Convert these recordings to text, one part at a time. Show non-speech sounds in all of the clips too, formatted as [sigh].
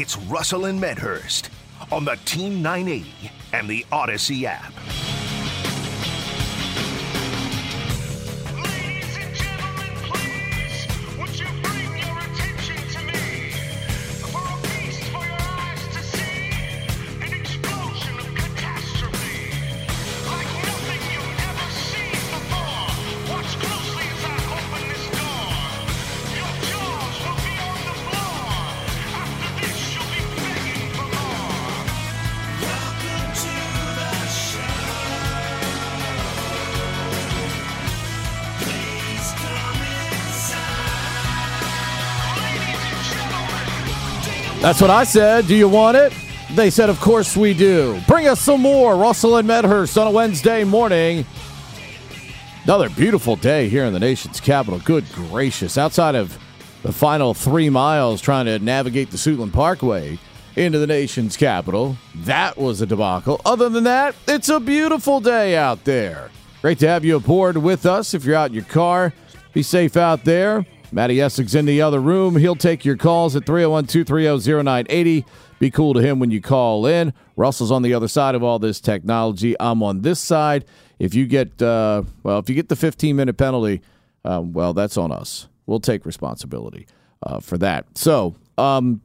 It's Russell and Medhurst on the Team 980 and the Audacy app. That's what I said. Do you want it? They said, Of course we do. Bring us some more. Russell and Medhurst on a Wednesday morning. Another beautiful day here in the nation's capital. Good gracious. Outside of the final three miles trying to navigate the Suitland Parkway into the nation's capital, that was a debacle. Other than that, it's a beautiful day out there. Great to have you aboard with us. If you're out in your car, be safe out there. Matty Essex in the other room. He'll take your calls at 301 230 0980. Be cool to him when you call in. Russell's on the other side of all this technology. I'm on this side. If you get, uh, well, if you get the 15 minute penalty, um, well, that's on us. We'll take responsibility uh, for that. So, um,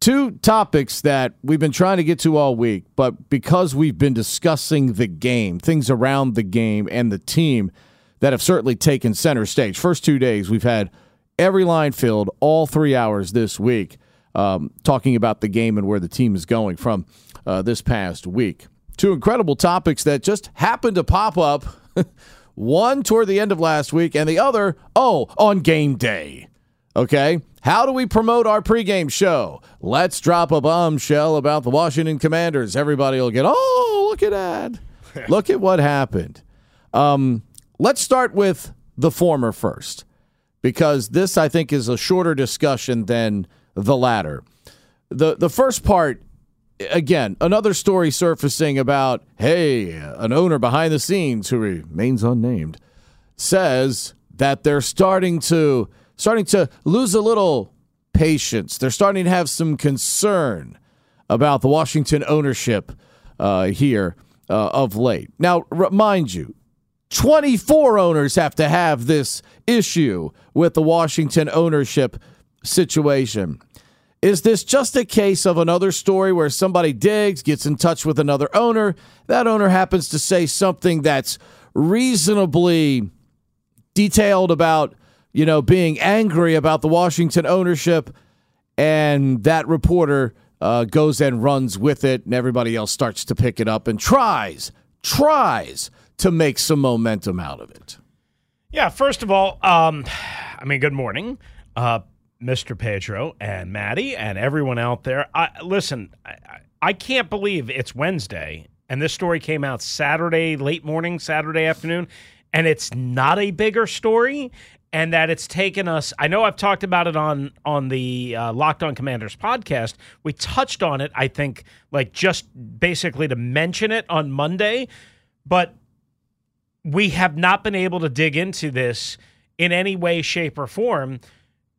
two topics that we've been trying to get to all week, but because we've been discussing the game, things around the game, and the team that have certainly taken center stage. First two days, we've had every line filled, all three hours this week, um, talking about the game and where the team is going from uh, this past week. Two incredible topics that just happened to pop up. [laughs] One toward the end of last week, and the other, oh, on game day. Okay. How do we promote our pregame show? Let's drop a bombshell about the Washington Commanders. Everybody will get, oh, look at that. [laughs] look at what happened. Um, let's start with the former first, because this, I think, is a shorter discussion than the latter. The, the first part, again, another story surfacing about, hey, an owner behind the scenes who remains unnamed says that they're starting to starting to lose a little patience. They're starting to have some concern about the Washington ownership uh, here uh, of late. Now, remind you, 24 owners have to have this issue with the Washington ownership situation. Is this just a case of another story where somebody digs, gets in touch with another owner? That owner happens to say something that's reasonably detailed about, you know, being angry about the Washington ownership, and that reporter uh, goes and runs with it, and everybody else starts to pick it up and tries, tries to make some momentum out of it. Yeah, first of all, um, [sighs] I mean, good morning, uh, Mr. Pedro and Maddie and everyone out there. I, listen, I, I- can't believe it's Wednesday and this story came out Saturday, late morning, Saturday afternoon, and it's not a bigger story. And that it's taken us. I know I've talked about it on on the uh, Locked On Commanders podcast. We touched on it, I think, like just basically to mention it on Monday, but we have not been able to dig into this in any way, shape, or form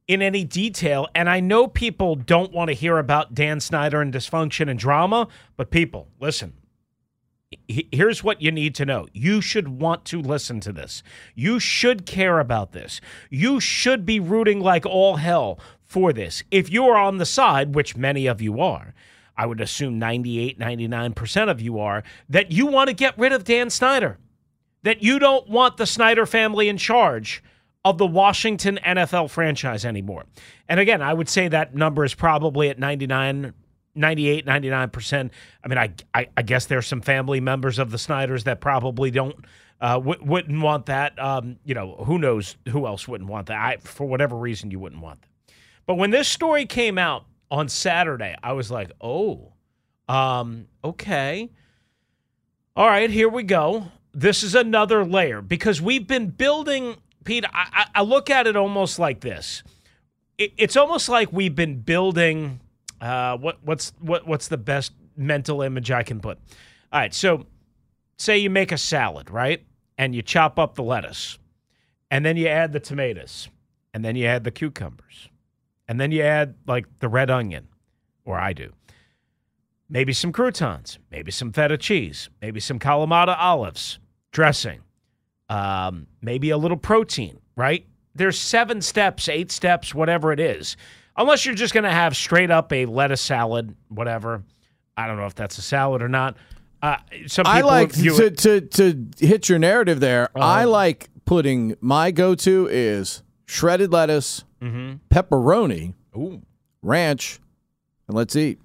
in any detail. And I know people don't want to hear about Dan Snyder and dysfunction and drama, but people, listen, here's what you need to know. You should want to listen to this. You should care about this. You should be rooting like all hell for this. If you're on the side, which many of you are, I would assume 98, 99% of you are, that you want to get rid of Dan Snyder, that you don't want the Snyder family in charge of the Washington NFL franchise anymore. And again, I would say that number is probably at 99 98 99% i mean I, I i guess there's some family members of the snyders that probably don't uh, w- wouldn't want that. Um, you know who knows who else wouldn't want that? I, for whatever reason you wouldn't want that. But when this story came out on saturday i was like oh um, okay. All right here we go this is another layer because we've been building pete i, I look at it almost like this it, it's almost like we've been building uh, what what's what what's the best mental image I can put? All right, so say you make a salad, right? And you chop up the lettuce, and then you add the tomatoes, and then you add the cucumbers, and then you add like the red onion, or I do. Maybe some croutons, maybe some feta cheese, maybe some Kalamata olives, dressing, um, maybe a little protein, right? There's seven steps, eight steps, whatever it is. Unless you're just going to have straight up a lettuce salad, whatever. I don't know if that's a salad or not. Uh, some people I like to, to to hit your narrative there. Uh-huh. I like putting my go-to is shredded lettuce, pepperoni, Ooh. ranch, and let's eat.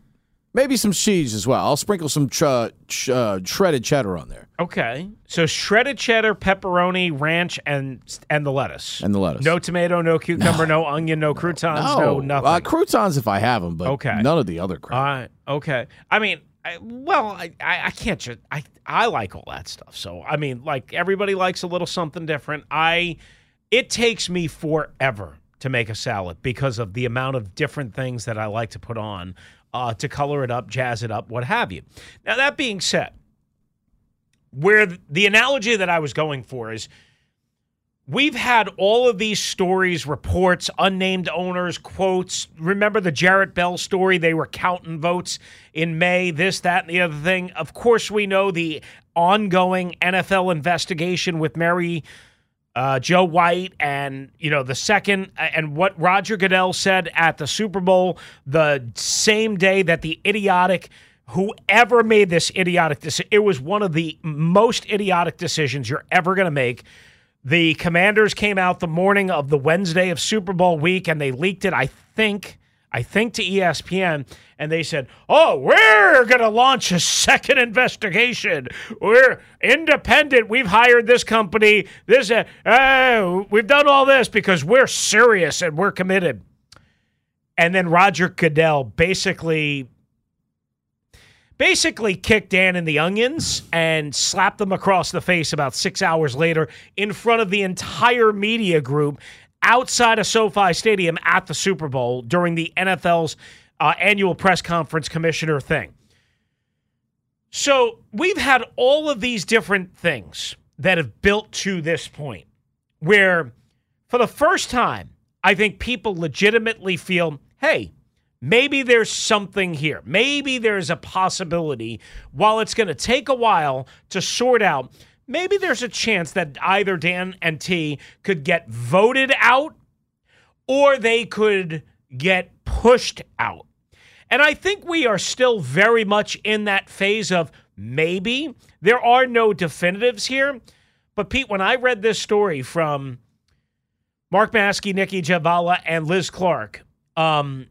Maybe some cheese as well. I'll sprinkle some ch- ch- uh, shredded cheddar on there Okay, so shredded cheddar, pepperoni, ranch, and and the lettuce. and the lettuce. No tomato, no cucumber, no, onion, no croutons, no, nothing. Uh, croutons if I have them, but Okay. none of the other crap. All right. Okay. I mean, I, well, I, I, I can't just. I, I like all that stuff. So I mean, like everybody likes a little something different. I. It takes me forever to make a salad because of the amount of different things that I like to put on uh, to color it up, jazz it up, what have you. Now that being said, where the analogy that I was going for is we've had all of these stories, reports, unnamed owners, quotes. Remember the Jarrett Bell story? They were counting votes in May, this, that, and the other thing. Of course, we know the ongoing NFL investigation with Mary. Uh, Joe White and you know the second and what Roger Goodell said at the Super Bowl the same day that the idiotic whoever made this idiotic decision it was one of the most idiotic decisions you're ever going to make. The commanders came out the morning of the Wednesday of Super Bowl week and they leaked it, I think, I think to ESPN, and they said, Oh, we're going to launch a second investigation. We're independent. We've hired this company. This, uh, uh, we've done all this because we're serious and we're committed. And then Roger Goodell basically basically kicked Dan in the onions and slapped them across the face about six hours later in front of the entire media group outside of SoFi Stadium at the Super Bowl during the NFL's uh, annual press conference commissioner thing. So we've had all of these different things that have built to this point where, for the first time, I think people legitimately feel hey, maybe there's something here. Maybe there's a possibility, while it's going to take a while to sort out, maybe there's a chance that either Dan and T could get voted out or they could get pushed out. And I think we are still very much in that phase of maybe. There are no definitives here. But Pete, when I read this story from Mark Maske, Nicki Jhabvala, and Liz Clarke um,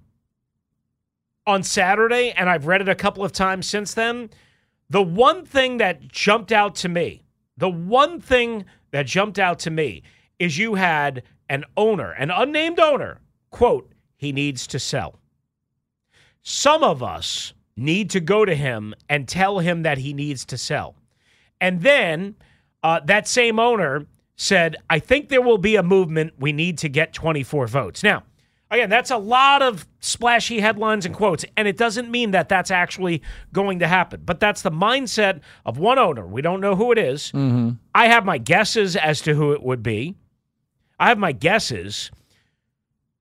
on Saturday, and I've read it a couple of times since then, the one thing that jumped out to me, the one thing that jumped out to me is you had an owner, an unnamed owner, quote, he needs to sell. Some of us need to go to him and tell him that he needs to sell. And then uh, that same owner said, I think there will be a movement. We need to get 24 votes. Now, again, that's a lot of splashy headlines and quotes, and it doesn't mean that that's actually going to happen. But that's the mindset of one owner. We don't know who it is. Mm-hmm. I have my guesses as to who it would be. I have my guesses.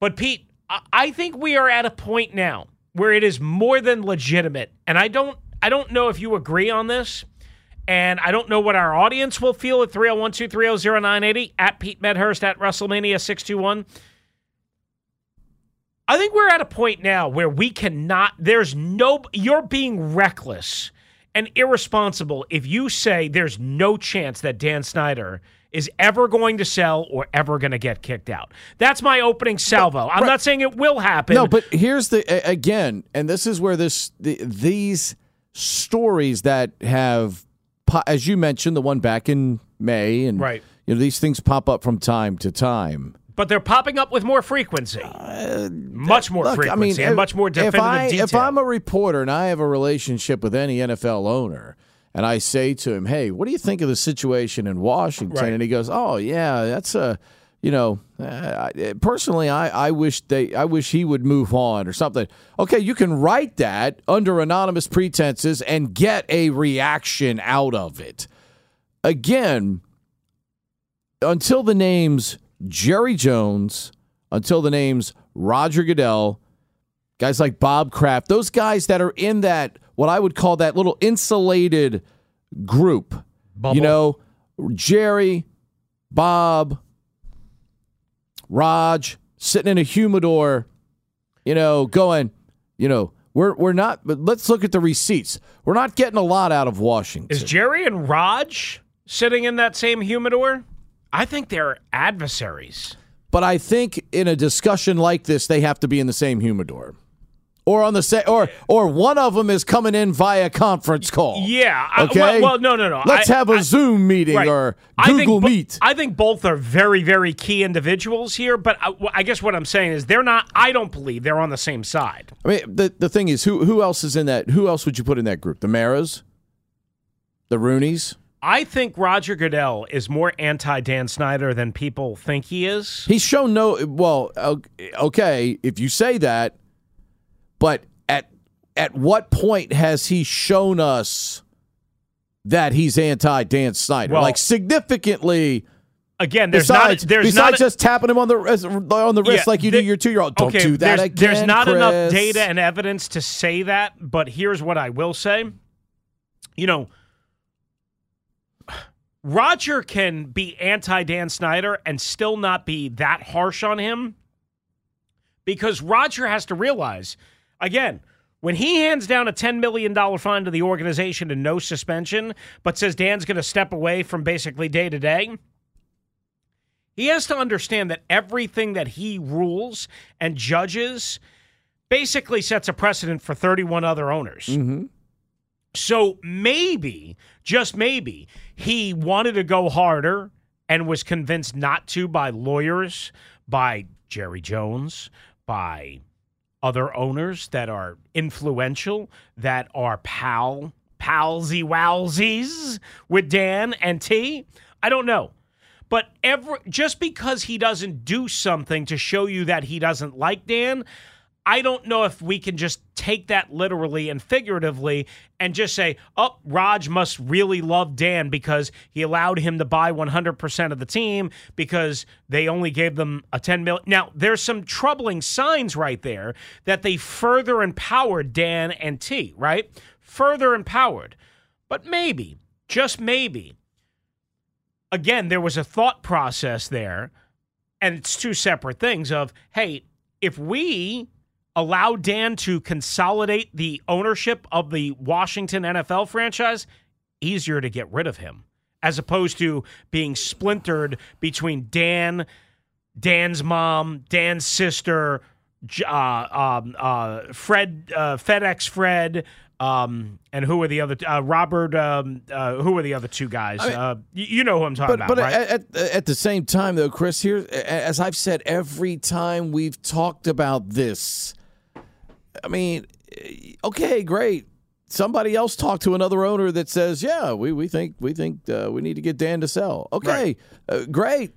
But Pete, I- I think we are at a point now where it is more than legitimate, and I don't I don't know if you agree on this. And I don't know what our audience will feel at 301 230 0980, at Pete Medhurst, at RussellMania 621. I think we're at a point now where we cannot, there's no, you're being reckless and irresponsible if you say there's no chance that Dan Snyder is ever going to sell or ever going to get kicked out. That's my opening salvo. I'm right. not saying it will happen. No, but here's the again, and this is where this the, these stories that have, as you mentioned, the one back in May, and Right. you know these things pop up from time to time. But they're popping up with more frequency. much more Uh, Look, frequency I mean, and much more if definitive I, detail. If I'm a reporter and I have a relationship with any NFL owner, and I say to him, "Hey, what do you think of the situation in Washington?" Right. and he goes, "Oh yeah, that's a." You know, uh, personally, I, I wish they, I wish he would move on or something. Okay, you can write that under anonymous pretenses and get a reaction out of it. Again, until the names Jerry Jones, until the names Roger Goodell, guys like Bob Kraft, those guys that are in that what I would call that little insulated group. You know, Jerry, Bob, Rog sitting in a humidor, you know, going, you know, we're we're not but let's look at the receipts. We're not getting a lot out of Washington. Is Jerry and Rog sitting in that same humidor? I think they're adversaries. But I think in a discussion like this, they have to be in the same humidor, or on the same, or or one of them is coming in via conference call. Yeah. I- Okay. well, well, no, no, no. Let's I- have a I- Zoom meeting Right. or I Google bo- Meet. I think both are very, very key individuals here. But I, I guess what I'm saying is they're not. I don't believe they're on the same side. I mean, the the thing is, who who else is in that? Who else would you put in that group? The Maras, the Roonies. I think Roger Goodell is more anti Dan Snyder than people think he is. He's shown no. Well, okay, if you say that, but at at what point has he shown us that he's anti Dan Snyder? Well, like significantly. Again, there's besides, not. There's besides not. just tapping him on the wrist, on the wrist Yeah, like you do your two year old. Don't okay, do that there's, again. There's not enough data and evidence to say that, but here's what I will say. You know, Roger can be anti Dan Snyder and still not be that harsh on him because Roger has to realize, again, when he hands down a $10 million fine to the organization and no suspension, but says Dan's going to step away from basically day to day, he has to understand that everything that he rules and judges basically sets a precedent for 31 other owners. Mm-hmm. So maybe, just maybe, he wanted to go harder and was convinced not to by lawyers, by Jerry Jones, by other owners that are influential, that are pal, palsy wowsies with Dan and T. I don't know. But ever just because he doesn't do something to show you that he doesn't like Dan, I don't know if we can just take that literally and figuratively and just say, oh, Rog must really love Dan because he allowed him to buy 100% of the team because they only gave them a 10 million. Now, there's some troubling signs right there that they further empowered Dan and T, right? Further empowered. But maybe, just maybe, again, there was a thought process there, and it's two separate things of, hey, if we allow Dan to consolidate the ownership of the Washington NFL franchise, easier to get rid of him as opposed to being splintered between Dan, Dan's mom, Dan's sister, uh, um, uh, Fred, uh, FedEx Fred, um, and who are the other? Uh, Robert. Um, uh, who are the other two guys? mean- uh, you know who I'm talking But about, but right? at, at at the same time though, Chris, here as I've said every time we've talked about this, I mean, okay, great. Somebody else talked to another owner that says, "Yeah, we, we think we think uh, we need to get Dan to sell." Okay, uh, great,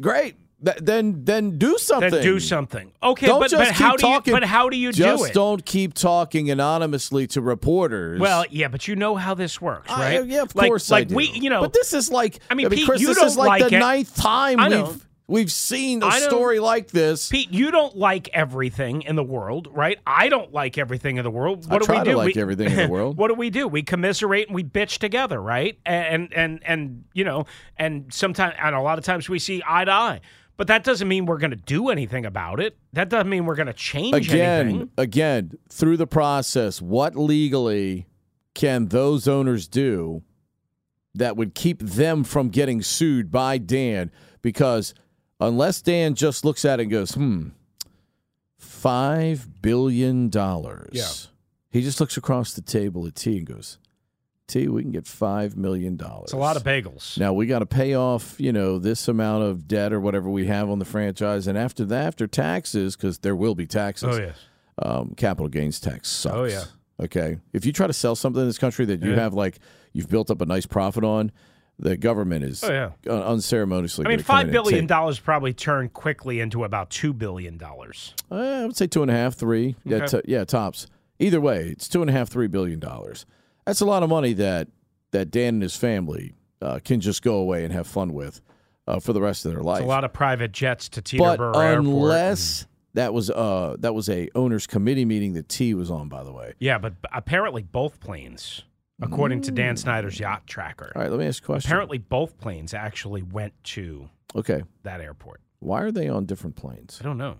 great. Th- then then do something. then do something. Okay, Don't but, just but how keep do you? But how do you just do it? don't keep talking anonymously to reporters. Well, yeah, but you know how this works, I- right? yeah, of like, course like I do. we, you know, But this is like I mean, Pete, Chris, this is like, like the it. ninth time I we've We've seen a story like this. Pete, you don't like everything in the world, right? I don't like everything in the world. I What do try we to do? like we, everything in the [laughs] world. what do we do? We commiserate and we bitch together, right? And and and you know, and sometimes and a lot of times we see eye to eye. But that doesn't mean we're going to do anything about it. That doesn't mean we're going to change again, anything. again, through the process, what legally can those owners do that would keep them from getting sued by Dan? Because unless Dan just looks at it and goes, hmm, five billion dollars. Yeah. He just looks across the table at T and goes, T, we can get five million dollars. It's a lot of bagels. Now we got to pay off, you know, this amount of debt or whatever we have on the franchise, and after that, after taxes, because there will be taxes. Oh yes. Um, capital gains tax sucks. Oh, yeah. Okay. If you try to sell something in this country that you Yeah. have like you've built up a nice profit on, the government is Oh, yeah. unceremoniously. I mean, gonna come in five and billion dollars probably turned quickly into about two billion dollars. Uh, I would say two and a half, three. Yeah, t- yeah, tops. Either way, it's two and a half, three billion dollars. That's a lot of money that that Dan and his family uh, can just go away and have fun with uh, for the rest of their life. It's a lot of private jets to but Teterboro Airport. unless that was uh that was a owners committee meeting that T was on, by the way. Yeah, but apparently both planes, according to. Dan Snyder's yacht tracker, All right, let me ask a question. apparently both planes actually went to okay, that airport. why are they on different planes? I don't know.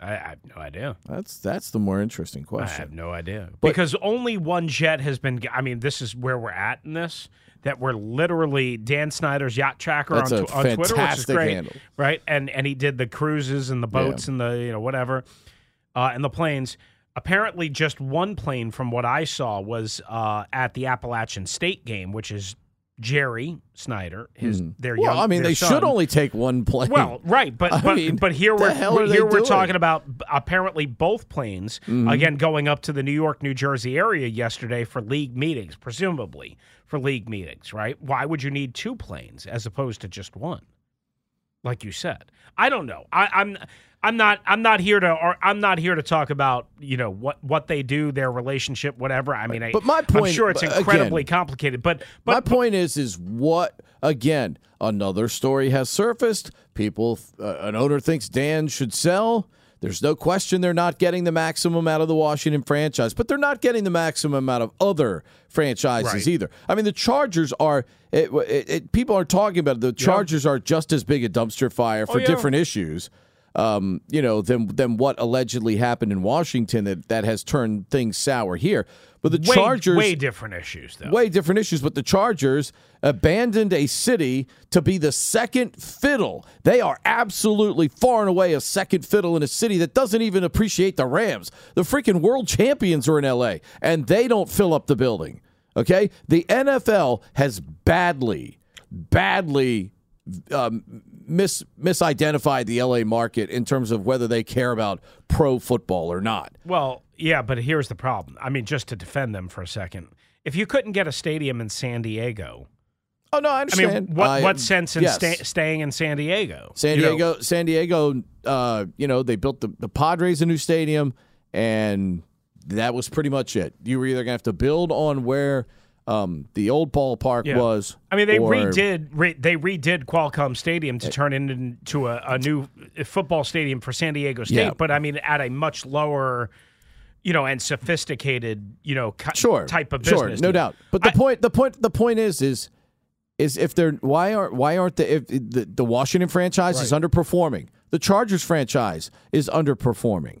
I, I have no idea. That's that's the more interesting question. I have no idea But- because only one jet has been. I mean, this is where we're at in this. That we're literally Dan Snyder's yacht tracker on, on Twitter, which is great, handle. right? And and he did the cruises and the boats and the you know whatever, uh, and the planes. Apparently, just one plane, from what I saw, was uh, at the Appalachian State game, which is Jerry Snyder, his their Hmm. well, young. I mean, their they son. should only take one plane. Well, right, but [laughs] I but, mean, but here we're hell are they here we're doing? talking about apparently both planes Mm-hmm. again going up to the New York, New Jersey area yesterday for league meetings, presumably for league meetings, right? Why would you need two planes as opposed to just one? Like you said, I don't know. I, I'm I'm not I'm not here to or I'm not here to talk about you know what what they do, their relationship, whatever. I mean, I, But my I'm point- sure it's again, incredibly complicated, but but My point is, is what again? Another story has surfaced. People, uh, an owner thinks Dan should sell. There's no question they're not getting the maximum out of the Washington franchise, but they're not getting the maximum out of other franchises Right. either. I mean, the Chargers are. It, it, it, people are talking about it. the Chargers are just as big a dumpster fire for Oh, yeah. different issues. Um, you know, than than what allegedly happened in Washington that that has turned things sour here. But the way, Chargers way different issues though. way different issues, but the Chargers abandoned a city to be the second fiddle. They are absolutely far and away a second fiddle in a city that doesn't even appreciate the Rams. The freaking world champions are in LA, and they don't fill up the building. Okay? The NFL has badly, badly um, mis misidentified the LA market in terms of whether they care about pro football or not. Well, yeah, but here's the problem. I mean, just to defend them for a second, if you couldn't get a stadium in San Diego, Oh no, I I understand. mean, what I- what sense in yes. sta- staying in San Diego? San You know, Diego, San Diego, uh, you know, they built the, the Padres a new stadium, and that was pretty much it. You were either going to have to build on where um, the old ballpark Yeah. was. I mean, they or- redid re, they redid Qualcomm Stadium to turn it into a, a new football stadium for San Diego State, Yeah. but I mean, at a much lower, you know, and sophisticated, you know, ki- sure type of sure, business. no doubt. But the I- point, the point, the point is, is is if they're why aren't why aren't the if the, the Washington franchise is underperforming, the Chargers franchise is underperforming.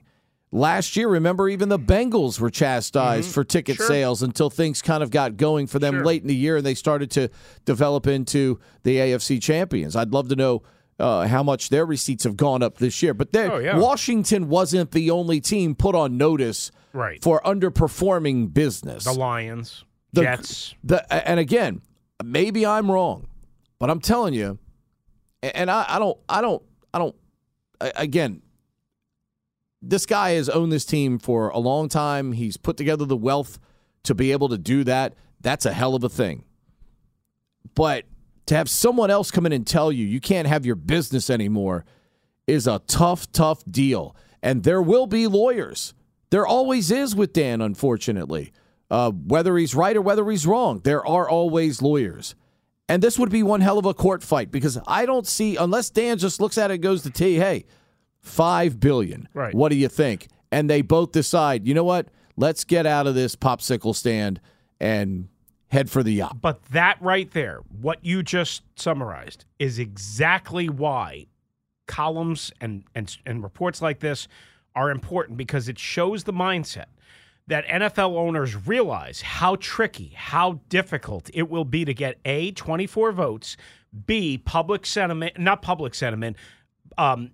Last year, remember, even the Bengals were chastised for ticket Mm-hmm. Sure. sales until things kind of got going for them Sure. late in the year and they started to develop into the AFC champions. I'd love to know uh, how much their receipts have gone up this year. But Oh, yeah. Washington wasn't the only team put on notice Right. for underperforming business. the Lions, The- Jets. The and again, maybe I'm wrong, but I'm telling you, and I, I don't, I don't, I don't. Again, this guy has owned this team for a long time. He's put together the wealth to be able to do that. That's a hell of a thing. But to have someone else come in and tell you you can't have your business anymore is a tough, tough deal. And there will be lawyers. There always is with Dan, unfortunately. Uh, whether he's right or whether he's wrong, there are always lawyers. And this would be one hell of a court fight because I don't see unless Dan just looks at it and goes to T, hey, five billion. Right. What do you think? And they both decide, you know what? Let's get out of this popsicle stand and head for the yacht. But that right there, what you just summarized, is exactly why columns and, and, and reports like this are important because it shows the mindset that NFL owners realize how tricky, how difficult it will be to get A, 24 votes, B, public sentiment, not public sentiment, um,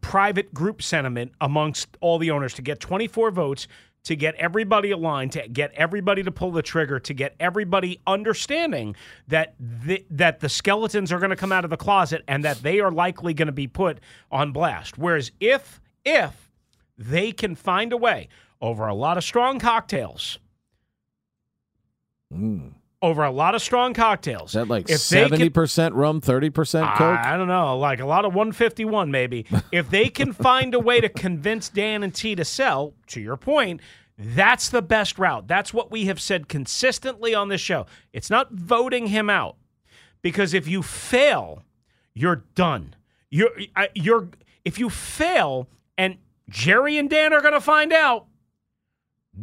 private group sentiment amongst all the owners to get 24 votes to get everybody aligned to get everybody to pull the trigger to get everybody understanding that the, that the skeletons are going to come out of the closet and that they are likely going to be put on blast. Whereas if if they can find a way over a lot of strong cocktails mm. Over a lot of strong cocktails Is that like if they can- seventy percent rum, thirty percent coke? I don't know, like a lot of 151 maybe. [laughs] if they can find a way to convince Dan and T to sell, to your point, that's the best route. That's what we have said consistently on this show. It's not voting him out because if you fail, you're done. You're you're if you fail and Jerry and Dan are going to find out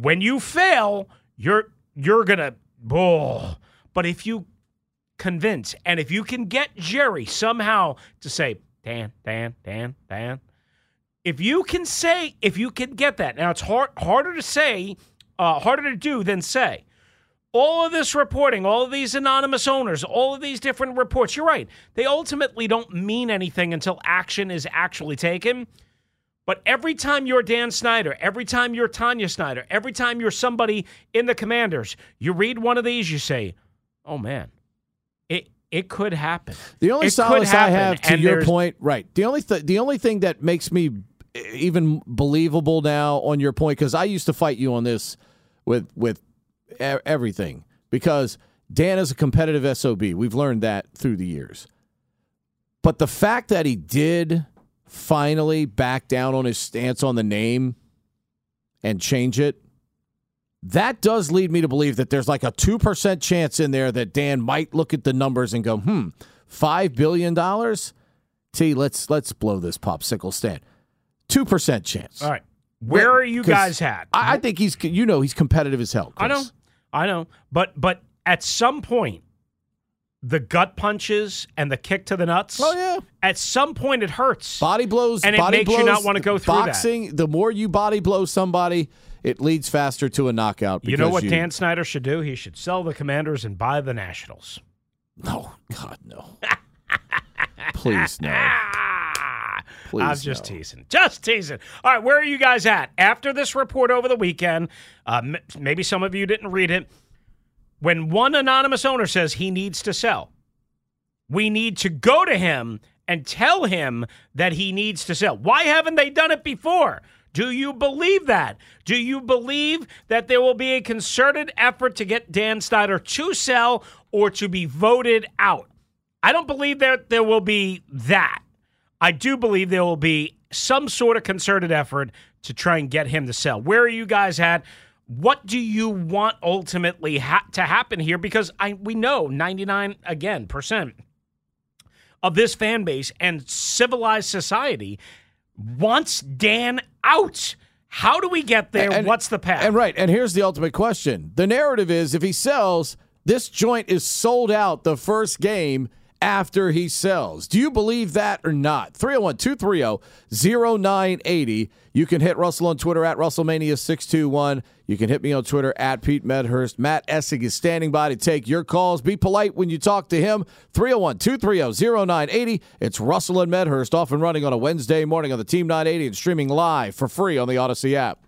when you fail, you're you're going oh. But if you convince. And if you can get Jerry somehow to say, Dan, Dan, Dan, Dan, if you can say, if you can get that, now it's hard, harder to say, uh, harder to do than say. All of this reporting, all of these anonymous owners, all of these different reports, you're right. They ultimately don't mean anything until action is actually taken. But every time you're Dan Snyder, every time you're Tanya Snyder, every time you're somebody in the commanders, you read one of these, you say, oh man, it it could happen. The only It solace I have to and your point, right? The only th- the only thing that makes me even believable now on your point because I used to fight you on this with with everything because Dan is a competitive sob. We've learned that through the years. But the fact that he did finally back down on his stance on the name and change it, that does lead me to believe that there's like a 2% chance in there that Dan might look at the numbers and go, hmm, $5 billion? T, let's let's blow this popsicle stand. 2% chance. All right. Where are you guys at? I, I think he's, you know, he's competitive as hell. I know. I know. But but at some point, the gut punches and the kick to the nuts. Oh, yeah. At some point, it hurts. Body blows, And it body makes you blows, not wanna go through that. boxing, the more you body blow somebody, it leads faster to a knockout. you know what Dan Snyder should do? He should sell the Commanders and buy the Nationals. No, God, no. Please, no. [laughs] Please, I'm just no. teasing. Just teasing. All right, where are you guys at? After this report over the weekend, uh, m- maybe some of you didn't read it. When one anonymous owner says he needs to sell, we need to go to him and tell him that he needs to sell. Why haven't they done it before? Do you believe that? Do you believe that there will be a concerted effort to get Dan Snyder to sell or to be voted out? I don't believe that there will be that. I do believe there will be some sort of concerted effort to try and get him to sell. Where are you guys at? What do you want ultimately ha- to happen here? Because I we know 99 again percent of this fan base and civilized society wants Dan out. How do we get there? And- What's the path? And right, and here's the ultimate question. The narrative is if he sells, this joint is sold out the first game after he sells. Do you believe that or not? 301 230 0980. You can hit Russell on Twitter at RussellMania621. You can hit me on Twitter at Pete Medhurst. Matt Essig is standing by to take your calls. Be polite when you talk to him. 301 230 0980. It's Russell and Medhurst off and running on a Wednesday morning on the Team 980 and streaming live for free on the Audacy app.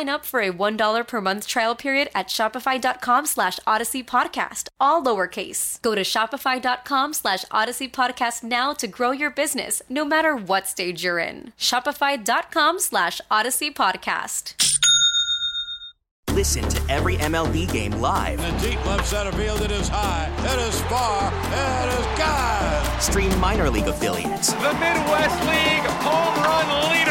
up for a $1 per month trial period at shopify.com slash audacy podcast, all lowercase. Go to shopify.com slash audacy podcast now to grow your business, no matter what stage you're in. Shopify.com slash audacy podcast. Listen to every MLB game live. In the deep left center field, it is high, it is far, it is God. Stream minor league affiliates The Midwest League home run leader.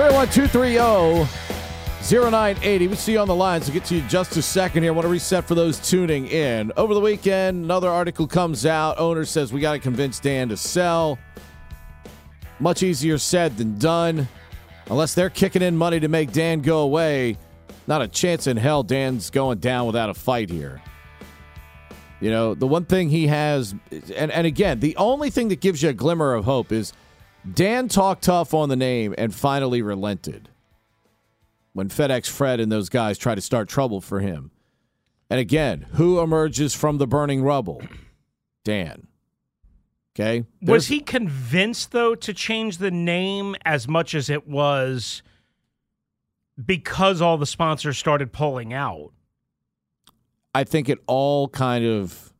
Three one two three zero zero nine eighty. We see you on the lines. We'll get to you just a second here. I want to reset for those tuning in. Over the weekend, another article comes out. Owner says we got to convince Dan to sell. Much easier said than done. Unless they're kicking in money to make Dan go away, not a chance in hell Dan's going down without a fight here. You know, the one thing he has, and, and again, the only thing that gives you a glimmer of hope is Dan talked tough on the name and finally relented when FedEx Fred and those guys try to start trouble for him. And again, who emerges from the burning rubble? Dan. Okay. Was he convinced though to change the name as much as it was because all the sponsors started pulling out? I think it all kind of,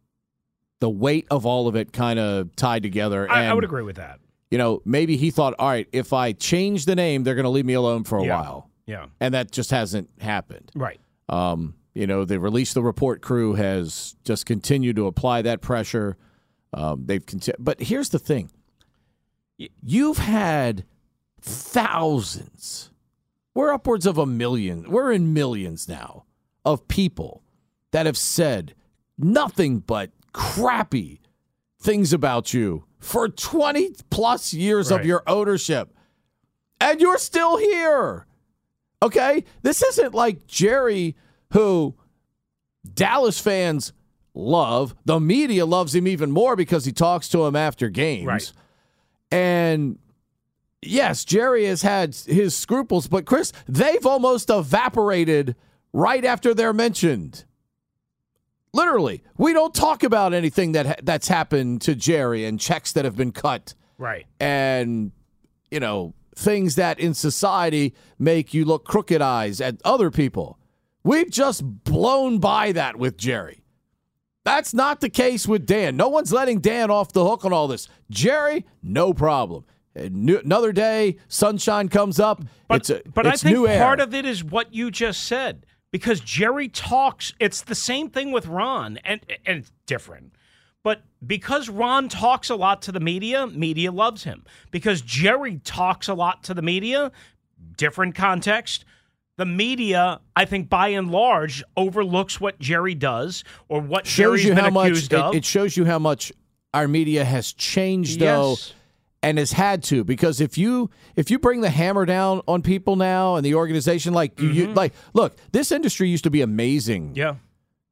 the weight of all of it kind of tied together. I, I would agree with that. You know, maybe he thought, all right, if I change the name, they're going to leave me alone for a Yeah. while. Yeah. And that just hasn't happened. Right. Um, you know, the release the report crew has just continued to apply that pressure. Um, they've conti- but here's the thing: you've had thousands. We're upwards of a million. We're in millions now of people that have said nothing but crappy things about you for 20 plus years of your ownership. And you're still here. Okay? This isn't like Jerry, who Dallas fans love. The media loves him even more because he talks to him after games. Right. And yes, Jerry has had his scruples, but Chris, they've almost evaporated right after they're mentioned. Literally, we don't talk about anything that ha- that's happened to Jerry and checks that have been cut Right. and you know things that in society make you look crooked eyes at other people. We've just blown by that with Jerry. That's not the case with Dan. No one's letting Dan off the hook on all this. Jerry, no problem. Another day, sunshine comes up. But, it's a, but it's I think air. part of it is what you just said because Jerry talks. It's the same thing with Ron, and and it's different. But because Ron talks a lot to the media, media loves him. Because Jerry talks a lot to the media, different context. The media, I think, by and large, overlooks what Jerry does or what shows Jerry's you been how much accused it, of. it shows you how much our media has changed though Yes. And has had to because if you if you bring the hammer down on people now and the organization like you, you mm-hmm. like look this industry used to be amazing Yeah.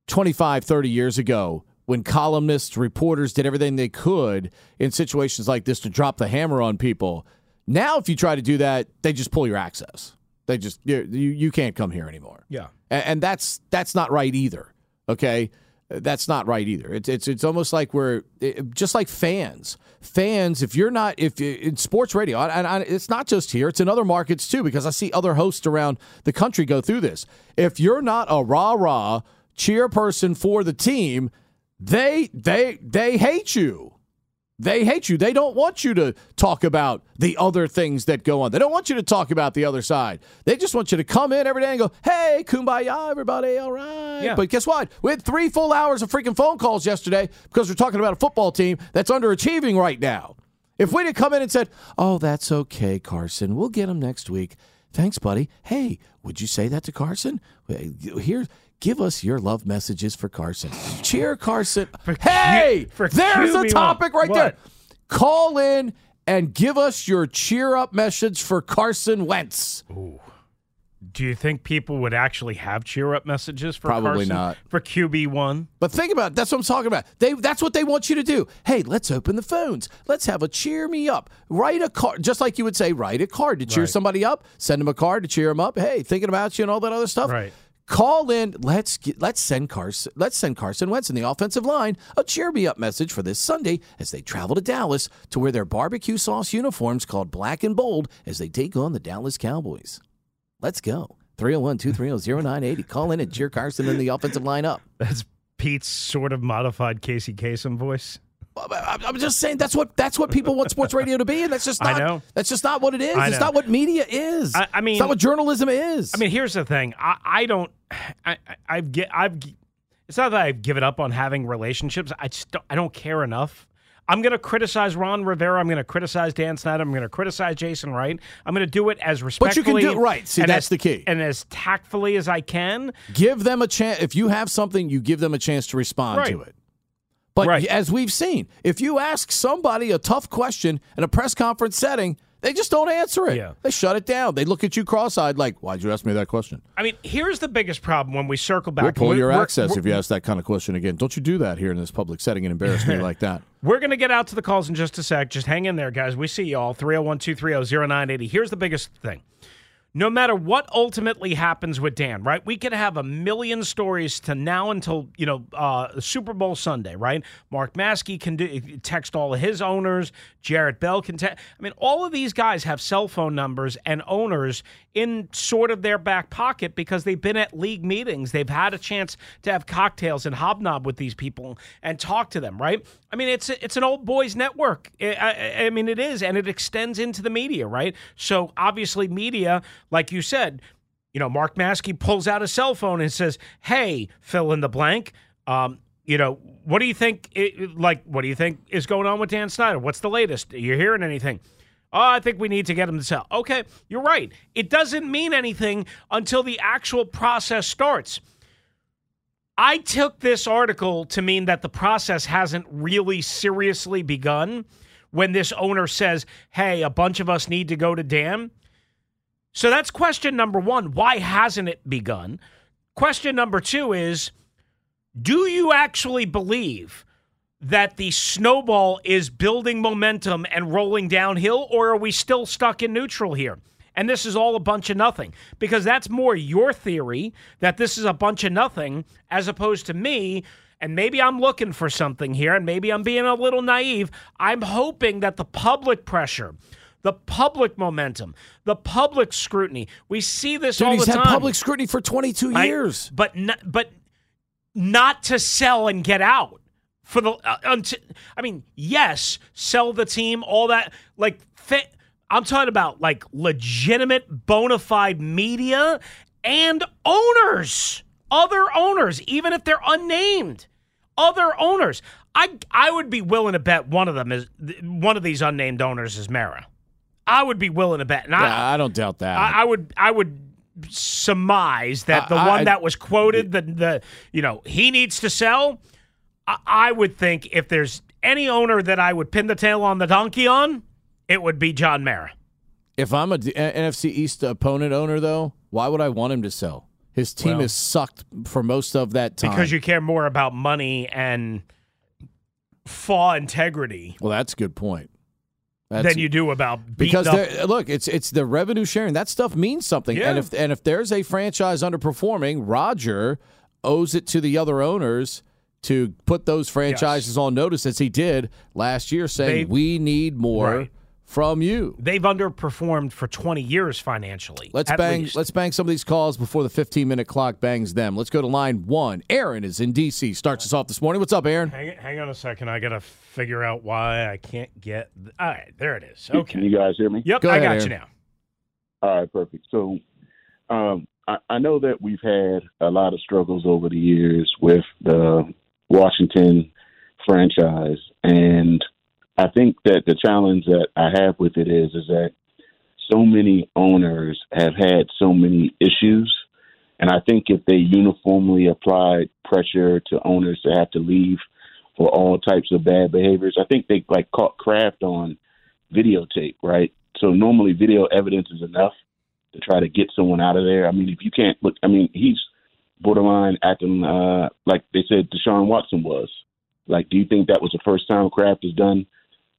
25 30 years ago when columnists reporters did everything they could in situations like this to drop the hammer on people now if you try to do that they just pull your access they just you you, you can't come here anymore Yeah. and, and that's that's not right either. Okay, that's not right either. It's it's it's almost like we're it, just like fans. Fans, if you're not if in sports radio, and I, it's not just here; it's in other markets too. Because I see other hosts around the country go through this. If you're not a rah rah cheer person for the team, they they they hate you. They hate you. They don't want you to talk about the other things that go on. They don't want you to talk about the other side. They just want you to come in every day and go, hey, kumbaya, everybody, all right. Yeah. But guess what? We had three full hours of freaking phone calls yesterday because we're talking about a football team that's underachieving right now. If we'd have come in and said, oh, that's okay, Carson, we'll get him next week. Thanks, buddy. Hey, would you say that to Carson? Here, give us your love messages for Carson. Cheer Carson. [laughs] hey, for there's a QB1. topic right there. Call in and give us your cheer up message for Carson Wentz. Do you think people would actually have cheer up messages for Probably Carson? not. For QB1? But think about it. That's what I'm talking about. They that's what they want you to do. Hey, let's open the phones. Let's have a cheer me up. Write a card, just like you would say, write a card to cheer Right. somebody up. Send them a card to cheer them up. Hey, thinking about you and all that other stuff. Right. Call in. Let's get, let's send Carson. Let's send Carson Wentz in the offensive line a cheer me up message for this Sunday as they travel to Dallas to wear their barbecue sauce uniforms called black and bold as they take on the Dallas Cowboys. Let's go. 301 230 0980. Call in and cheer Carson in the offensive line up. That's Pete's sort of modified Casey Kasem voice. I'm just saying that's what that's what people want sports radio to be, and that's just [laughs] I not. know. That's just not what it is. It's not what media is. I- I mean- it's not what journalism is. I mean, here's the thing. I, I don't. I, I I've get. I've. It's not that I've given up on having relationships. I just don't, I don't care enough. I'm going to criticize Ron Rivera. I'm going to criticize Dan Snyder. I'm going to criticize Jason Wright. I'm going to do it as But respectfully. you can do it right. See, that's as- the key. And as tactfully as I can. give them a chance. If you have something, you give them a chance to respond to it. But Right. as we've seen, if you ask somebody a tough question in a press conference setting, they just don't answer it. Yeah. They shut it down. They look at you cross-eyed, like, "Why'd you ask me that question?" I mean, here's the biggest problem when we circle back. We'll pull your we're- access we're- if you ask that kind of question again. Don't you do that here in this public setting and embarrass me [laughs] like that. We're going to get out to the calls in just a sec. Just hang in there, guys. We see you all. 301 230 0980. Here's the biggest thing. No matter what ultimately happens with Dan, right? We could have a million stories to now until, you know, uh, Super Bowl Sunday, right? Mark Maske can do, text all of his owners. Jarrett Bell can text. I mean, all of these guys have cell phone numbers and owners in sort of their back pocket because they've been at league meetings. They've had a chance to have cocktails and hobnob with these people and talk to them, right? I mean, it's it's an old boys network. I, I, mean, it is, and it extends into the media, right? So obviously, media, like you said, you know, Mark Maske pulls out a cell phone and says, "Hey, fill in the blank." Um, you know, what do you think? It, like, what do you think is going on with Dan Snyder? What's the latest? Are you hearing anything? Oh, I think we need to get him to sell. Okay, you're right. It doesn't mean anything until the actual process starts. I took this article to mean that the process hasn't really seriously begun when this owner says, hey, a bunch of us need to go to Dan. So that's question number one. Why hasn't it begun? Question number two is Do you actually believe that the snowball is building momentum and rolling downhill, or are we still stuck in neutral here? And this is all a bunch of nothing because that's more your theory that this is a bunch of nothing as opposed to me. And maybe I'm looking for something here, and maybe I'm being a little naive. I'm hoping that the public pressure, the public momentum, the public scrutiny, we see this Dude, all he's the had time. public scrutiny for 22 I- years. but not, but not to sell and get out for the uh, until, I mean, yes, sell the team, all that. Like, fa- I'm talking about like legitimate, bona fide media and owners, other owners, even if they're unnamed, other owners. I I would be willing to bet one of them is one of these unnamed owners is Mara. I would be willing to bet. And I, Yeah, I don't doubt that. I, I would I would surmise that the I- one I- that was quoted, the the you know he needs to sell. I, I would think if there's any owner that I would pin the tail on the donkey on, it would be John Mara. If I'm a D- NFC East opponent owner, though, why would I want him to sell? His team Well- has sucked for most of that time. Because you care more about money and fall integrity well, that's a good point. That's, than you do about because look, it's it's the revenue sharing. That stuff means something. Yeah. And if and if there's a franchise underperforming, Roger owes it to the other owners to put those franchises on notice as he did last year, saying They- we need more Right. from you. They've underperformed for 20 years financially. Let's bang. least. Let's bang some of these calls before the 15 minute clock bangs them. Let's go to line one. Aaron is in DC. Starts us off this morning. What's up, Aaron? Hang, hang on a second. I got to figure out why I can't get. th- All right, there it is. Okay. Can you guys hear me? Yep, Go I ahead, got you now. All right, perfect. So, um, I, I know that we've had a lot of struggles over the years with the Washington franchise, and I think that the challenge that I have with it is is that so many owners have had so many issues, and I think if they uniformly applied pressure to owners to have to leave for all types of bad behaviors, I think they like caught Kraft on videotape, right? So normally video evidence is enough to try to get someone out of there. I mean, if you can't look, I mean, he's borderline acting uh, like they said Deshaun Watson was. Like, do you think that was the first time Kraft has done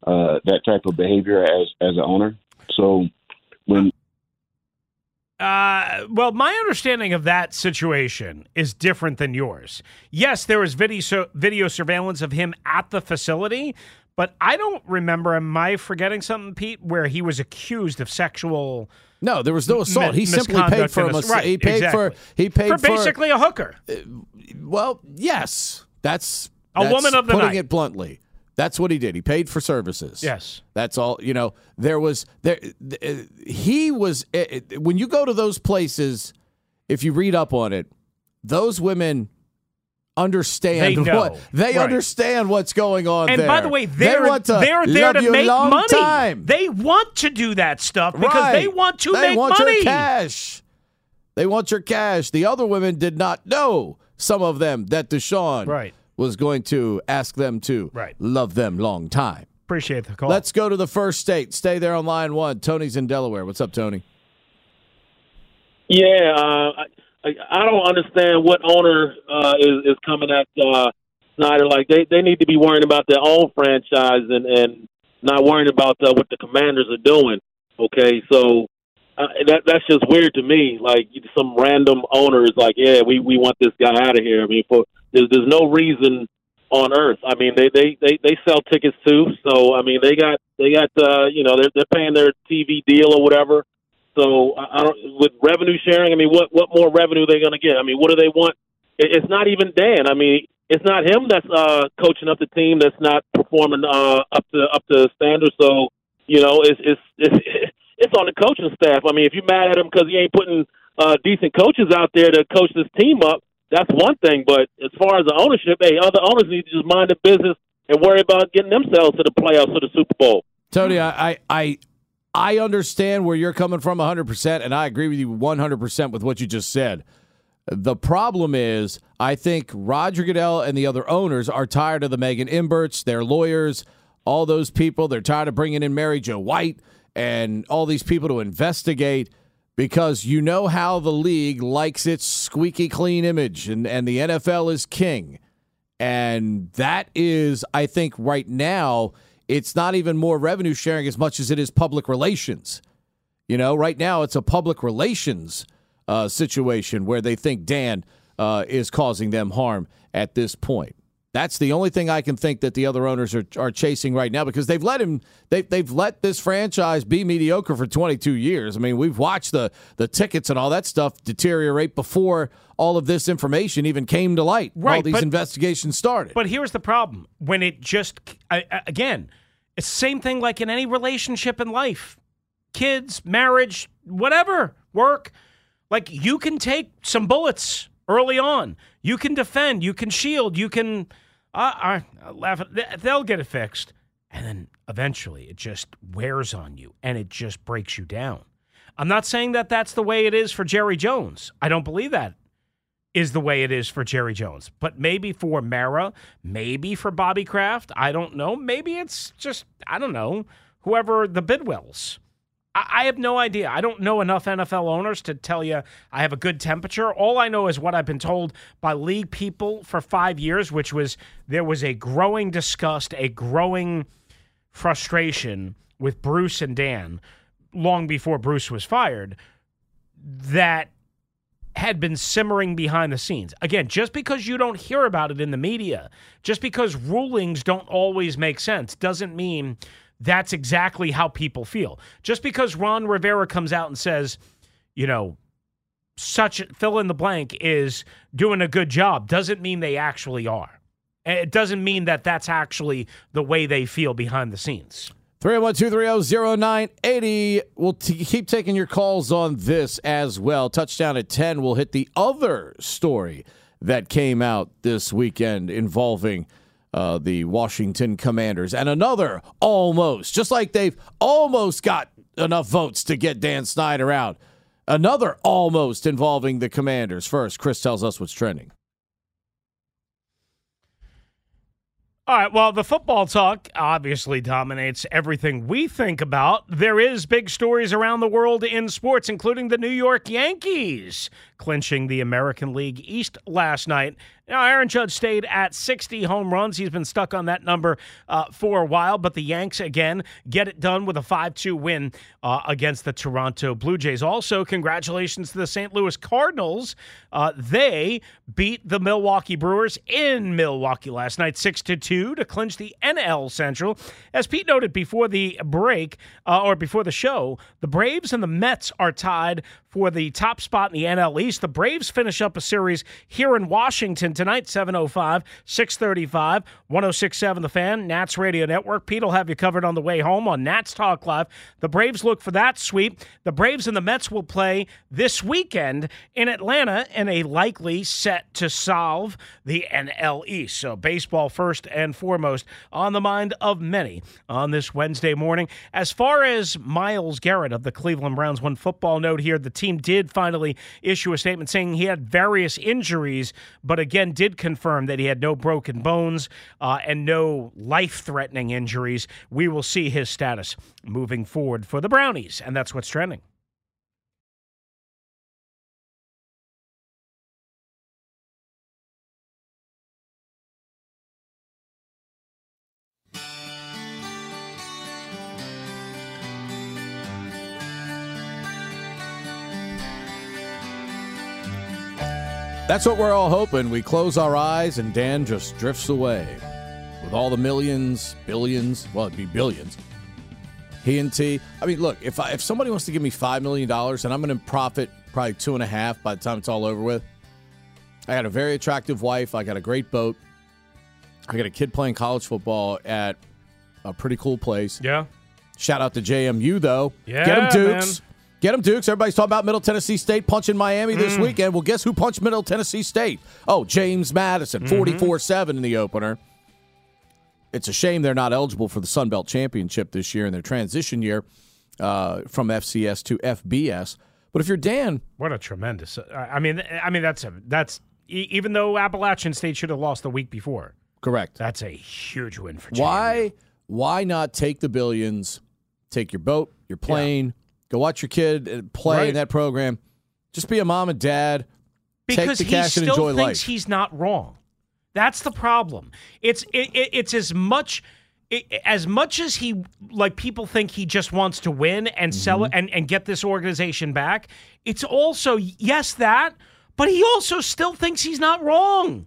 uh, that type of behavior as as an owner? So when Uh, well, my understanding of that situation is different than yours. Yes, there was video video surveillance of him at the facility, but I don't remember. Am I forgetting something, Pete? Where he was accused of sexual? No, there was no assault. mi- he simply paid for a a- mas- right, He paid exactly. for. He paid for basically a hooker. Well, yes, that's A that's woman of the putting night. it bluntly. That's what he did. He paid for services. Yes. That's all. You know, there was there. th- He was eh, eh, when you go to those places. If you read up on it, those women understand They know. what they Right. understand what's going on And there. by the way, they they're want to they're there to make money. Time. They want to do that stuff because they Right. want to make money. They make want money. your cash. They want your cash. The other women did not know. Some of them that Deshaun Right. was going to ask them to Right. love them long time. Appreciate the call. Let's go to the first state. Stay there on line one. Tony's in Delaware. What's up, Tony? Yeah, uh, I, don't understand what owner uh, is is coming at uh, Snyder. Like they they need to be worrying about their own franchise and and not worrying about uh, what the Commanders are doing. Okay, so uh, that that's just weird to me. Like some random owner is like, yeah, we we want this guy out of here. I mean, for there's there's no reason on earth. I mean, they they they they sell tickets too. So I mean, they got they got uh, you know they're they're paying their TV deal or whatever. So I don't with revenue sharing. I mean, what what more revenue are they going to get? I mean, what do they want? It's not even Dan. I mean, it's not him that's uh, coaching up the team that's not performing uh, up to up to standard. So you know, it's it's it's [laughs] it's on the coaching staff. I mean, if you're mad at him because he ain't putting uh, decent coaches out there to coach this team up, that's one thing. But as far as the ownership, hey, other owners need to just mind their business and worry about getting themselves to the playoffs or the Super Bowl. Tony, I, I, I, understand where you're coming from 100%, and I agree with you 100% with what you just said. The problem is, I think Roger Goodell and the other owners are tired of the Megan Imberts, their lawyers, all those people. They're tired of bringing in Mary Jo White and all these people to investigate because you know how the league likes its squeaky clean image, and, and the NFL is king. And that is, I think, right now, it's not even more revenue sharing as much as it is public relations. You know, right now it's a public relations uh, situation where they think Dan uh, is causing them harm at this point. That's the only thing I can think that the other owners are, are chasing right now because they've let him they they've let this franchise be mediocre for 22 years. I mean, we've watched the the tickets and all that stuff deteriorate before all of this information even came to light. all Right, these but- investigations started. But here's the problem: when it just I, I- again, it's the same thing like in any relationship in life, kids, marriage, whatever, work. Like you can take some bullets early on. You can defend. You can shield. You can. Uh, uh, laugh. They'll get it fixed, and then eventually it just wears on you, and it just breaks you down. I'm not saying that that's the way it is for Jerry Jones. I don't believe that is the way it is for Jerry Jones. But maybe for Mara, maybe for Bobby Kraft, I don't know. Maybe it's just I don't know whoever the Bidwells. I, have no idea. I don't know enough NFL owners to tell you I have a good temperature. All I know is what I've been told by league people for five years, which was there was a growing disgust, a growing frustration with Bruce and Dan long before Bruce was fired that had been simmering behind the scenes. Again, just because you don't hear about it in the media, just because rulings don't always make sense, doesn't mean that's exactly how people feel. Just because Ron Rivera comes out and says, you know, such fill in the blank is doing a good job doesn't mean they actually are. It doesn't mean that that's actually the way they feel behind the scenes. 312-330-0980. We'll t- keep taking your calls on this as well. Touchdown at 10 will hit the other story that came out this weekend involving uh, the Washington Commanders and another almost, just like they've almost got enough votes to get Dan Snyder out. Another almost involving the Commanders. First, Chris tells us what's trending. All right. Well, the football talk obviously dominates everything we think about. There is big stories around the world in sports, including the New York Yankees clinching the American League East last night. Now, Aaron Judge stayed at 60 home runs. He's been stuck on that number uh, for a while, but the Yanks again get it done with a 5 2 win uh, against the Toronto Blue Jays. Also, congratulations to the St. Louis Cardinals. Uh, they beat the Milwaukee Brewers in Milwaukee last night, 6 2 to clinch the NL Central. As Pete noted before the break, uh, or before the show, the Braves and the Mets are tied for the top spot in the NL East. The Braves finish up a series here in Washington tonight, 7.05, 6.35, 106.7 The Fan, Nats Radio Network. Pete will have you covered on the way home on Nats Talk Live. The Braves look for that sweep. The Braves and the Mets will play this weekend in Atlanta in a likely set to solve the NL East. So baseball first and foremost on the mind of many on this Wednesday morning. As far as Myles Garrett of the Cleveland Browns, one football note here, the team did finally issue a statement saying he had various injuries, but again did confirm that he had no broken bones uh, and no life threatening injuries. We will see his status moving forward for the Brownies, and that's what's trending. That's what we're all hoping. We close our eyes and Dan just drifts away with all the millions, billions. Well, it'd be billions. He and T. I mean, look, if I, if somebody wants to give me five million dollars and I'm going to profit probably two and a half by the time it's all over with. I got a very attractive wife. I got a great boat. I got a kid playing college football at a pretty cool place. Yeah. Shout out to JMU though. Yeah, Get them Dukes. man. Get them Dukes. Everybody's talking about Middle Tennessee State punching Miami this Mm. weekend. Well, guess who punched Middle Tennessee State? Oh, James Madison, Mm-hmm. 44 7 in the opener. It's a shame they're not eligible for the Sun Belt Championship this year in their transition year uh, from FCS to FBS. But if you're Dan, What a tremendous! I I mean, I mean that's a that's even though Appalachian State should have lost the week before. correct. That's a huge win for. Why why not take the billions, take your boat, your plane, go watch your kid uh, play Right. in that program. Just be a mom and dad. because he still thinks life. he's not wrong. That's the problem. It's it, it, it's as much it, as much as he like people think he just wants to win and sell Mm-hmm. it and, and get this organization back. It's also yes that, but he also still thinks he's not wrong.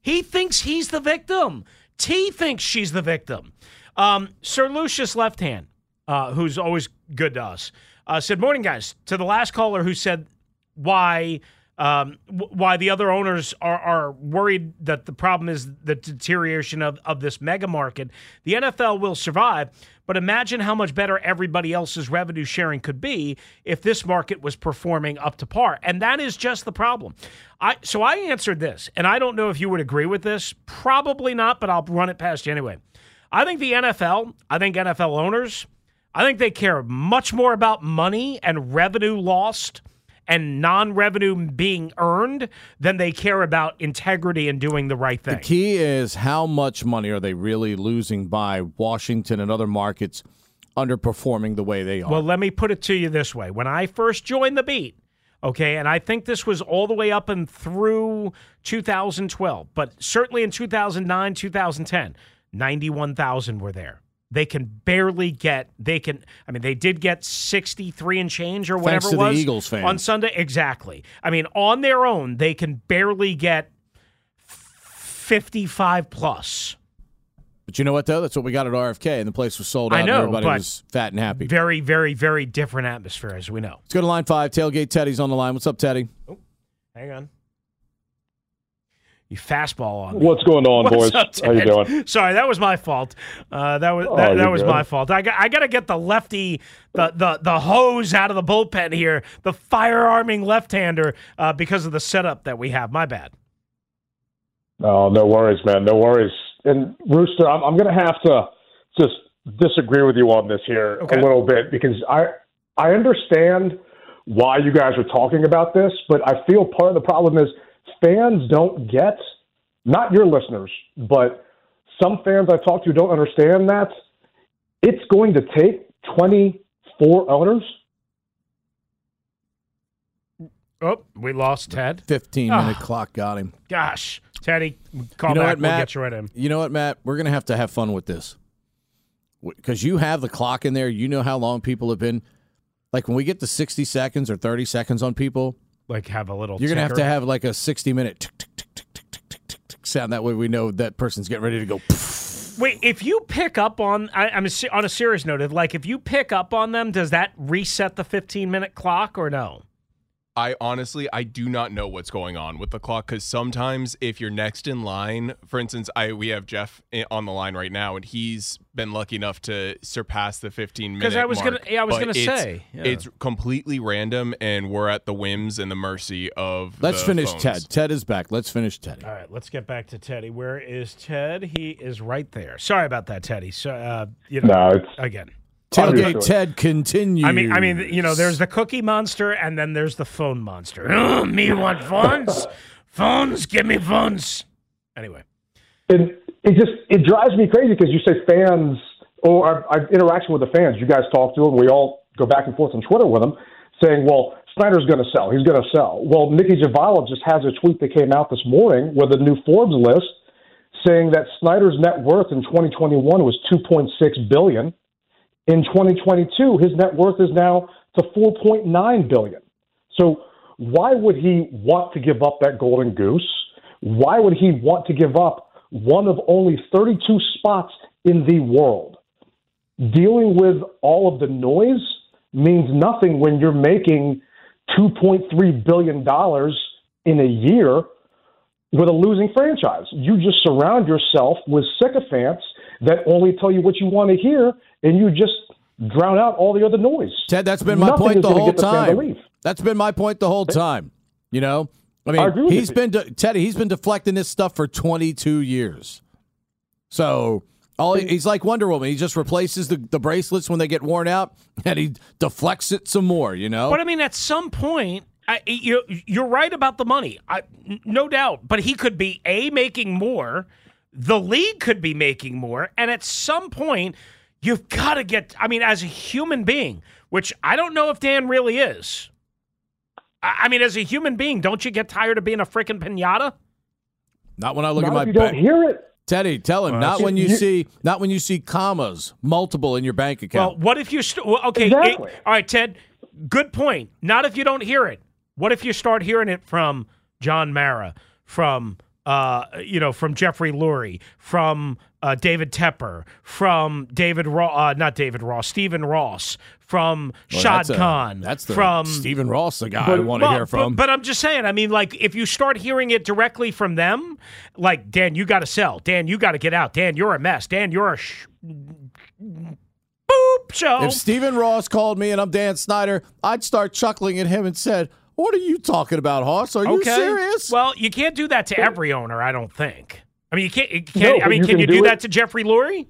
He thinks he's the victim. T thinks she's the victim. Um, Sir Lucius Left Hand, uh, who's always good to us, uh, said, "Morning, guys." To the last caller who said why um, w- why the other owners are, are worried that the problem is the deterioration of, of this mega market. The NFL will survive, but imagine how much better everybody else's revenue sharing could be if this market was performing up to par. And that is just the problem. I so I answered this, and I don't know if you would agree with this. Probably not, but I'll run it past you anyway. I think the NFL, I think NFL owners, I think they care much more about money and revenue lost and non-revenue being earned than they care about integrity and doing the right thing. The key is how much money are they really losing by Washington and other markets underperforming the way they are. Well, let me put it to you this way. When I first joined the beat, okay, and I think this was all the way up and through 2012, but certainly in 2009, 2010, 91,000 were there. They can barely get, they can, I mean, they did get 63 and change or whatever Thanks to it the was Eagles fans. on Sunday. Exactly. I mean, on their own, they can barely get 55 plus. But you know what though? That's what we got at RFK, and the place was sold out. I and everybody but was fat and happy. Very, very, very different atmosphere, as we know. Let's go to line five. Tailgate Teddy's on the line. What's up, Teddy? Oh, hang on. You fastball on me. What's going on, [laughs] What's boys? up, How you doing? Sorry, that was my fault. Uh, that was Oh, that, that was good. my fault. I got I got to get the lefty the, the the hose out of the bullpen here, the firearming left-hander uh, because of the setup that we have. My bad. Oh, no worries, man. No worries. And Rooster, I'm, I'm going to have to just disagree with you on this here Okay. a little bit because I I understand why you guys are talking about this, but I feel part of the problem is fans don't get, not your listeners, but some fans I talk to don't understand that it's going to take 24 owners Oh, we lost Ted. Fifteen Ah. minute clock got him. Gosh, Teddy, call you know back. what, Matt? We'll get you right in. You know what, Matt? We're gonna have to have fun with this because you have the clock in there. You know how long people have been. Like when we get to sixty seconds or thirty seconds on people, like have a little. You're gonna have to have like a 60 minute sound. That way we know that person's getting ready to go. Wait, if you pick up on, I, am on a serious note. Like, if you pick up on them, does that reset the 15 minute clock or no? I honestly I do not know what's going on with the clock because sometimes if you're next in line, for instance, I we have Jeff on the line right now and he's been lucky enough to surpass the 15 minute. 'Cause I was mark, gonna- yeah, I was gonna it's- say, yeah. it's completely random and we're at the whims and the mercy of. Let's the finish phones. Ted. Ted is back. Let's finish Teddy. All right, let's get back to Teddy. Where is Ted? He is right there. Sorry about that, Teddy. So, uh, you know, No, it's- again. Tailgate Ted continues. I mean, I mean, you know, there's the cookie monster, and then there's the phone monster. Oh, [gasps] me want phones? phones, give me phones. Anyway, and it just it drives me crazy because you say fans or I've, I've interaction with the fans. You guys talk to them. We all go back and forth on Twitter with them, saying, "Well, Snyder's going to sell. He's going to sell." Well, Nicki Jhabvala just has a tweet that came out this morning with a new Forbes list saying that Snyder's net worth in 2021 was 2.6 billion. In 2022, his net worth is now to 4.9 billion. So why would he want to give up that golden goose? Why would he want to give up one of only 32 spots in the world? Dealing with all of the noise means nothing when you're making $2.3 billion in a year with a losing franchise. You just surround yourself with sycophants that only tell you what you want to hear, and you just drown out all the other noise. Ted, that's been my Nothing point the whole get the time. That's been my point the whole time. You know, I mean, I agree with he's you. been de- Teddy. He's been deflecting this stuff for 22 years. So all he's like Wonder Woman. He just replaces the, the bracelets when they get worn out, and he deflects it some more. You know, But I mean, at some point, I, you, you're right about the money, I, n- no doubt. But he could be a making more. The league could be making more, and at some point, you've got to get. I mean, as a human being, which I don't know if Dan really is. I, I mean, as a human being, don't you get tired of being a freaking pinata? not when I look Not at my if you don't hear it. Teddy, tell him Well, not when you, you- see not when you see commas multiple in your bank account. Well, what if you? St- well, okay, Exactly. it- all right, Ted. Good point. Not if you don't hear it. What if you start hearing it from John Mara, from uh, you know, from Jeffrey Lurie, from uh, David Tepper, from David Ross, uh, not David Ross, Stephen Ross, from Well, Shad that's a- Khan, that's the from Stephen Ross, the guy I want to Well, hear from. But, but I'm just saying, I mean, like, if you start hearing it directly from them, like, Dan, you got to sell. Dan, you got to get out. Dan, you're a mess. Dan, you're a sh- boop show. If Stephen Ross called me and I'm Dan Snyder, I'd start chuckling at him and said, "What are you talking about, Hoss? Are you okay. serious?" Well, you can't do that to every owner, I don't think. I mean, you can't. You can't I mean, you can can you do do that to Jeffrey Lurie?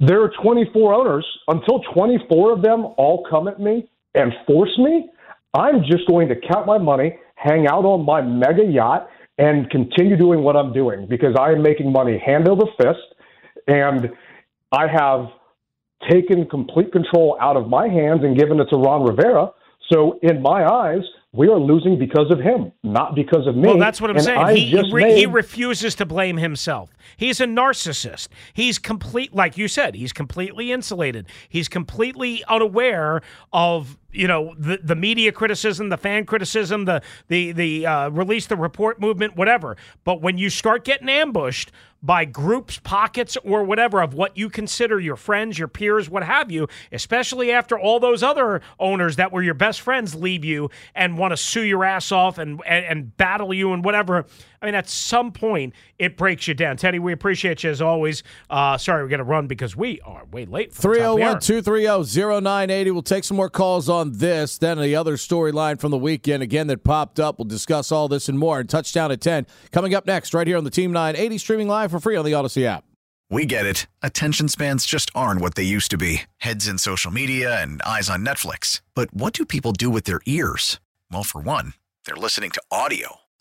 There are 24 owners. Until 24 of them all come at me and force me, I'm just going to count my money, hang out on my mega yacht, and continue doing what I'm doing because I am making money hand over fist. And I have taken complete control out of my hands and given it to Ron Rivera. So in my eyes, we are losing because of him, not because of me. Well, that's what I'm And saying. I He, re- he refuses to blame himself. He's a narcissist. He's complete, like you said, he's completely insulated. He's completely unaware of you know the the media criticism, the fan criticism, the the the uh, release the report movement, whatever. But when you start getting ambushed by groups, pockets, or whatever of what you consider your friends, your peers, what have you, especially after all those other owners that were your best friends leave you and want to sue your ass off and, and, and battle you and whatever. I mean, at some point, it breaks you down. Teddy, we appreciate you as always. Uh, sorry, we got to run because we are way late. For the top of the hour. 301 230 0980. We'll take some more calls on this. Then the other storyline from the weekend, again, that popped up. We'll discuss all this and more. And touchdown at 10 coming up next, right here on the Team 980, streaming live for free on the Audacy app. We get it. Attention spans just aren't what they used to be heads in social media and eyes on Netflix. But what do people do with their ears? Well, for one, they're listening to audio.